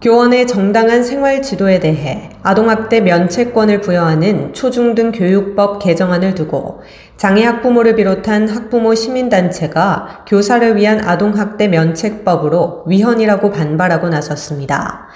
교원의 정당한 생활 지도에 대해 아동학대 면책권을 부여하는 초중등 교육법 개정안을 두고 장애 학부모를 비롯한 학부모 시민단체가 교사를 위한 아동학대 면책법으로 위헌이라고 반발하고 나섰습니다.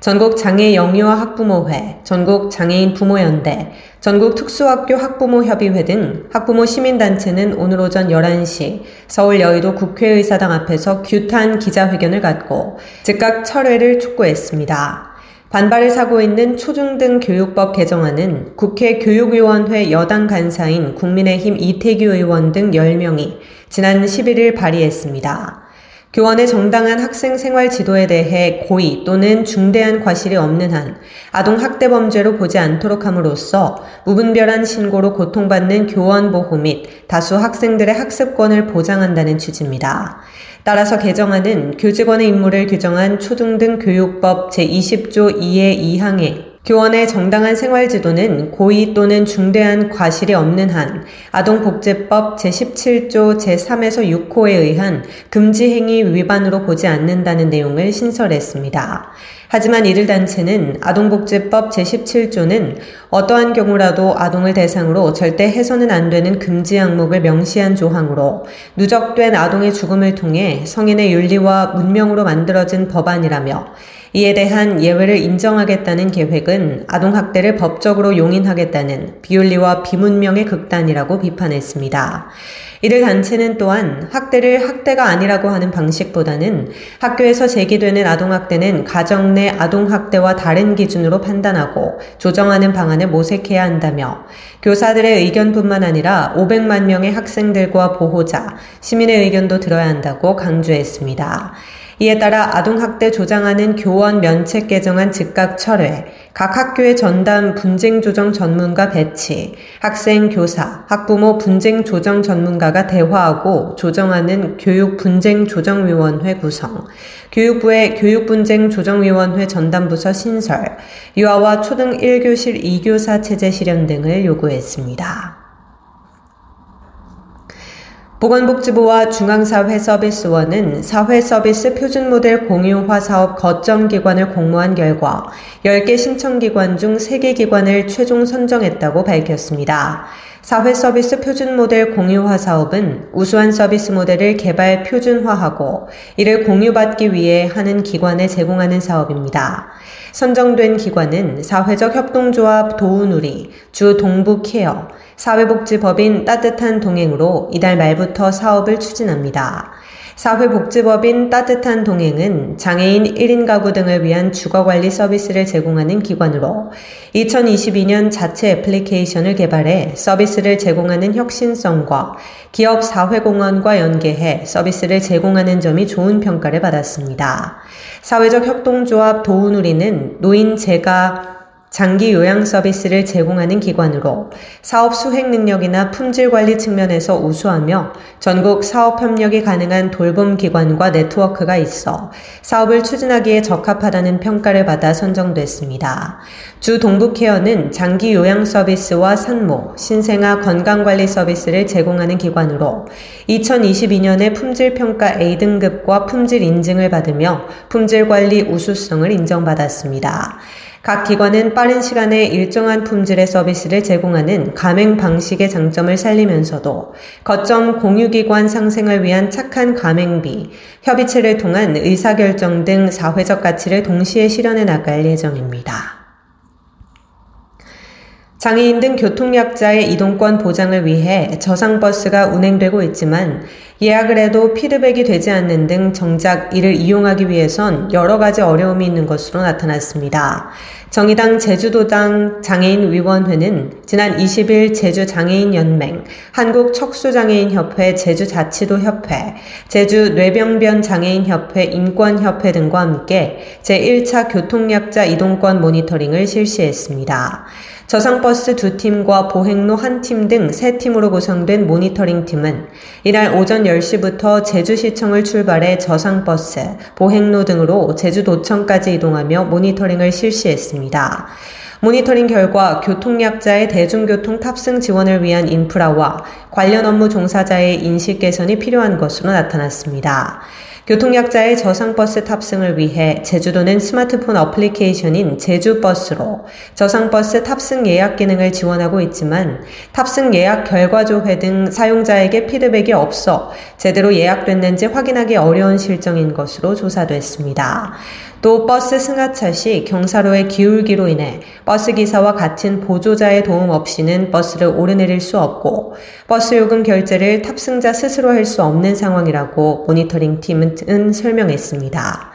전국 장애 영유아 학부모회, 전국 장애인 부모연대, 전국 특수학교 학부모 협의회 등 학부모 시민단체는 오늘 오전 11시 서울 여의도 국회의사당 앞에서 규탄 기자회견을 갖고 즉각 철회를 촉구했습니다. 반발을 사고 있는 초중등 교육법 개정안은 국회 교육위원회 여당 간사인 국민의힘 이태규 의원 등 10명이 지난 11일 발의했습니다. 교원의 정당한 학생 생활 지도에 대해 고의 또는 중대한 과실이 없는 한 아동 학대 범죄로 보지 않도록 함으로써 무분별한 신고로 고통받는 교원 보호 및 다수 학생들의 학습권을 보장한다는 취지입니다. 따라서 개정안은 교직원의 임무를 규정한 초등등 교육법 제20조 2의 2항에 교원의 정당한 생활 지도는 고의 또는 중대한 과실이 없는 한 아동복지법 제17조 제3에서 6호에 의한 금지행위 위반으로 보지 않는다는 내용을 신설했습니다. 하지만 이들 단체는 아동복지법 제17조는 어떠한 경우라도 아동을 대상으로 절대 해서는 안 되는 금지 항목을 명시한 조항으로 누적된 아동의 죽음을 통해 성인의 윤리와 문명으로 만들어진 법안이라며 이에 대한 예외를 인정하겠다는 계획은 아동학대를 법적으로 용인하겠다는 비윤리와 비문명의 극단이라고 비판했습니다. 이들 단체는 또한 학대를 학대가 아니라고 하는 방식보다는 학교에서 제기되는 아동학대는 가정 내 아동학대와 다른 기준으로 판단하고 조정하는 방안을 모색해야 한다며 교사들의 의견뿐만 아니라 500만 명의 학생들과 보호자, 시민의 의견도 들어야 한다고 강조했습니다. 이에 따라 아동학대 조장하는 교원 면책 개정안 즉각 철회, 각 학교의 전담 분쟁 조정 전문가 배치, 학생, 교사, 학부모 분쟁 조정 전문가가 대화하고 조정하는 교육 분쟁 조정위원회 구성, 교육부의 교육 분쟁 조정위원회 전담부서 신설, 유아와 초등 1교실 2교사 체제 실현 등을 요구했습니다. 보건복지부와 중앙사회서비스원은 사회서비스 표준모델 공유화 사업 거점기관을 공모한 결과 10개 신청기관 중 3개 기관을 최종 선정했다고 밝혔습니다. 사회서비스 표준모델 공유화 사업은 우수한 서비스 모델을 개발 표준화하고 이를 공유받기 위해 하는 기관에 제공하는 사업입니다. 선정된 기관은 사회적 협동조합 도우누리, 주 동북케어, 사회복지법인 따뜻한 동행으로 이달 말부터 사업을 추진합니다. 사회복지법인 따뜻한 동행은 장애인 1인 가구 등을 위한 주거관리 서비스를 제공하는 기관으로 2022년 자체 애플리케이션을 개발해 서비스를 제공하는 혁신성과 기업 사회공헌과 연계해 서비스를 제공하는 점이 좋은 평가를 받았습니다. 사회적 협동조합 도우누리는 노인 재가 장기 요양 서비스를 제공하는 기관으로 사업 수행 능력이나 품질 관리 측면에서 우수하며 전국 사업 협력이 가능한 돌봄 기관과 네트워크가 있어 사업을 추진하기에 적합하다는 평가를 받아 선정됐습니다. 주 동북케어는 장기 요양 서비스와 산모, 신생아 건강관리 서비스를 제공하는 기관으로 2022년에 품질 평가 A등급과 품질 인증을 받으며 품질 관리 우수성을 인정받았습니다. 각 기관은 빠른 시간에 일정한 품질의 서비스를 제공하는 가맹 방식의 장점을 살리면서도 거점 공유기관 상생을 위한 착한 가맹비, 협의체를 통한 의사결정 등 사회적 가치를 동시에 실현해 나갈 예정입니다. 장애인 등 교통약자의 이동권 보장을 위해 저상버스가 운행되고 있지만 예약을 해도 피드백이 되지 않는 등 정작 이를 이용하기 위해선 여러 가지 어려움이 있는 것으로 나타났습니다. 정의당 제주도당 장애인위원회는 지난 20일 제주장애인연맹, 한국척수장애인협회 제주자치도협회, 제주뇌병변장애인협회 인권협회 등과 함께 제1차 교통약자 이동권 모니터링을 실시했습니다. 저상버스 두 팀과 보행로 한 팀 등 세 팀으로 구성된 모니터링 팀은 이날 오전 10시부터 제주시청을 출발해 저상버스, 보행로 등으로 제주도청까지 이동하며 모니터링을 실시했 습니다. 모니터링 결과 교통약자의 대중교통 탑승 지원을 위한 인프라와 관련 업무 종사자의 인식 개선이 필요한 것으로 나타났습니다. 교통약자의 저상버스 탑승을 위해 제주도는 스마트폰 어플리케이션인 제주버스로 저상버스 탑승 예약 기능을 지원하고 있지만 탑승 예약 결과 조회 등 사용자에게 피드백이 없어 제대로 예약됐는지 확인하기 어려운 실정인 것으로 조사됐습니다. 또 버스 승하차 시 경사로의 기울기로 인해 버스 기사와 같은 보조자의 도움 없이는 버스를 오르내릴 수 없고 버스 요금 결제를 탑승자 스스로 할 수 없는 상황이라고 모니터링 팀은 설명했습니다.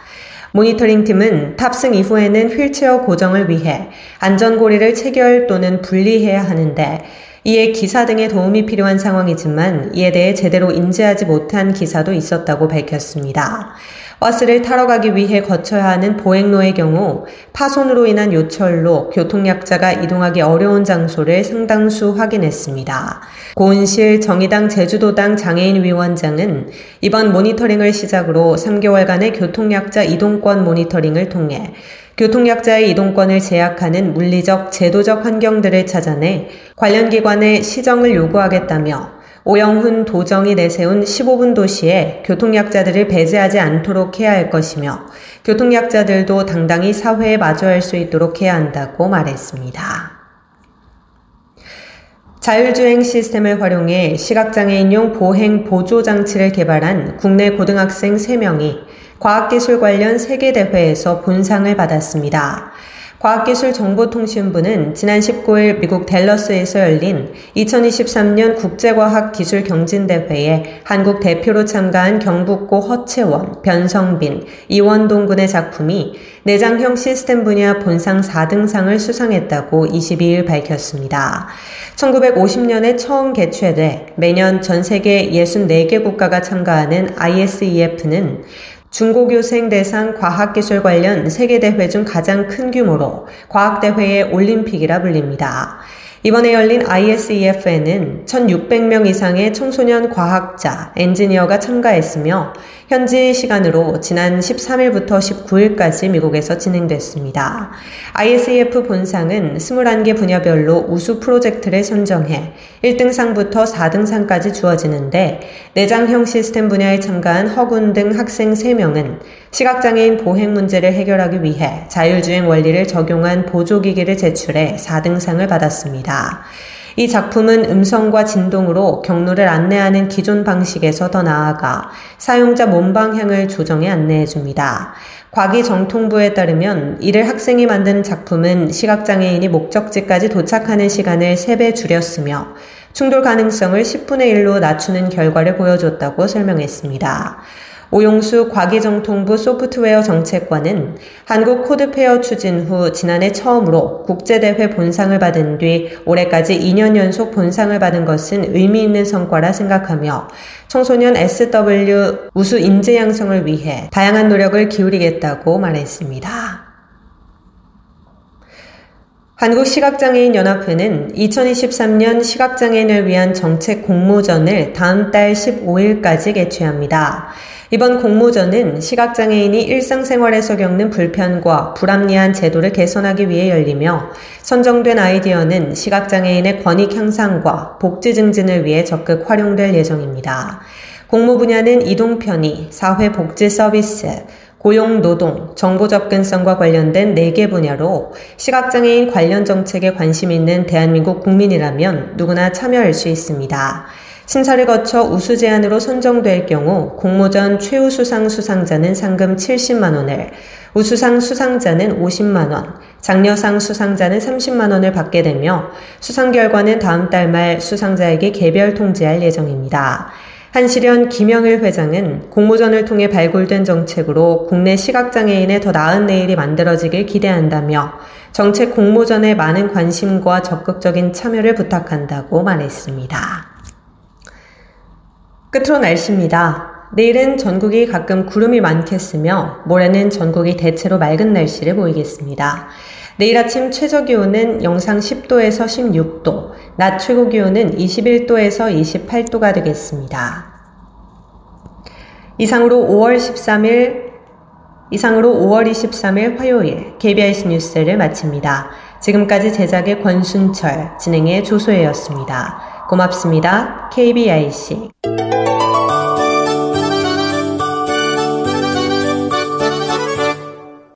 모니터링 팀은 탑승 이후에는 휠체어 고정을 위해 안전고리를 체결 또는 분리해야 하는데 이에 기사 등의 도움이 필요한 상황이지만 이에 대해 제대로 인지하지 못한 기사도 있었다고 밝혔습니다. 버스를 타러 가기 위해 거쳐야 하는 보행로의 경우 파손으로 인한 요철로 교통약자가 이동하기 어려운 장소를 상당수 확인했습니다. 고은실 정의당 제주도당 장애인 위원장은 이번 모니터링을 시작으로 3개월간의 교통약자 이동권 모니터링을 통해 교통약자의 이동권을 제약하는 물리적, 제도적 환경들을 찾아내 관련 기관에 시정을 요구하겠다며 오영훈 도정이 내세운 15분 도시에 교통약자들을 배제하지 않도록 해야 할 것이며 교통약자들도 당당히 사회에 마주할 수 있도록 해야 한다고 말했습니다. 자율주행 시스템을 활용해 시각장애인용 보행 보조 장치를 개발한 국내 고등학생 3명이 과학기술 관련 세계대회에서 본상을 받았습니다. 과학기술정보통신부는 지난 19일 미국 댈러스에서 열린 2023년 국제과학기술경진대회에 한국 대표로 참가한 경북고 허채원, 변성빈, 이원동 군의 작품이 내장형 시스템 분야 본상 4등상을 수상했다고 22일 밝혔습니다. 1950년에 처음 개최돼 매년 전 세계 64개 국가가 참가하는 ISEF는 중고교생 대상 과학기술 관련 세계대회 중 가장 큰 규모로 과학대회의 올림픽이라 불립니다. 이번에 열린 ISEF에는 1,600명 이상의 청소년 과학자, 엔지니어가 참가했으며 현지 시간으로 지난 13일부터 19일까지 미국에서 진행됐습니다. ISEF 본상은 21개 분야별로 우수 프로젝트를 선정해 1등상부터 4등상까지 주어지는데 내장형 시스템 분야에 참가한 허군 등 학생 3명은 시각장애인 보행 문제를 해결하기 위해 자율주행 원리를 적용한 보조기기를 제출해 4등상을 받았습니다. 이 작품은 음성과 진동으로 경로를 안내하는 기존 방식에서 더 나아가 사용자 몸 방향을 조정해 안내해 줍니다. 과기정통부에 따르면 이를 학생이 만든 작품은 시각장애인이 목적지까지 도착하는 시간을 3배 줄였으며 충돌 가능성을 10분의 1로 낮추는 결과를 보여줬다고 설명했습니다. 오용수 과기정통부 소프트웨어 정책관은 한국 코드페어 추진 후 지난해 처음으로 국제대회 본상을 받은 뒤 올해까지 2년 연속 본상을 받은 것은 의미 있는 성과라 생각하며 청소년 SW 우수 인재 양성을 위해 다양한 노력을 기울이겠다고 말했습니다. 한국시각장애인연합회는 2023년 시각장애인을 위한 정책 공모전을 다음 달 15일까지 개최합니다. 이번 공모전은 시각장애인이 일상생활에서 겪는 불편과 불합리한 제도를 개선하기 위해 열리며 선정된 아이디어는 시각장애인의 권익 향상과 복지 증진을 위해 적극 활용될 예정입니다. 공모 분야는 이동 편의, 사회 복지 서비스, 고용 노동, 정보 접근성과 관련된 4개 분야로 시각장애인 관련 정책에 관심 있는 대한민국 국민이라면 누구나 참여할 수 있습니다. 심사를 거쳐 우수 제안으로 선정될 경우 공모전 최우수상 수상자는 상금 70만 원을, 우수상 수상자는 50만 원, 장려상 수상자는 30만 원을 받게 되며 수상 결과는 다음 달 말 수상자에게 개별 통지할 예정입니다. 한시련 김영일 회장은 공모전을 통해 발굴된 정책으로 국내 시각장애인의 더 나은 내일이 만들어지길 기대한다며 정책 공모전에 많은 관심과 적극적인 참여를 부탁한다고 말했습니다. 끝으로 날씨입니다. 내일은 전국이 가끔 구름이 많겠으며 모레는 전국이 대체로 맑은 날씨를 보이겠습니다. 내일 아침 최저 기온은 영상 10도에서 16도, 낮 최고 기온은 21도에서 28도가 되겠습니다. 이상으로 5월 13일 이상으로 5월 23일 화요일 KBS 뉴스를 마칩니다. 지금까지 제작의 권순철, 진행의 조소혜였습니다. 고맙습니다. KBIC.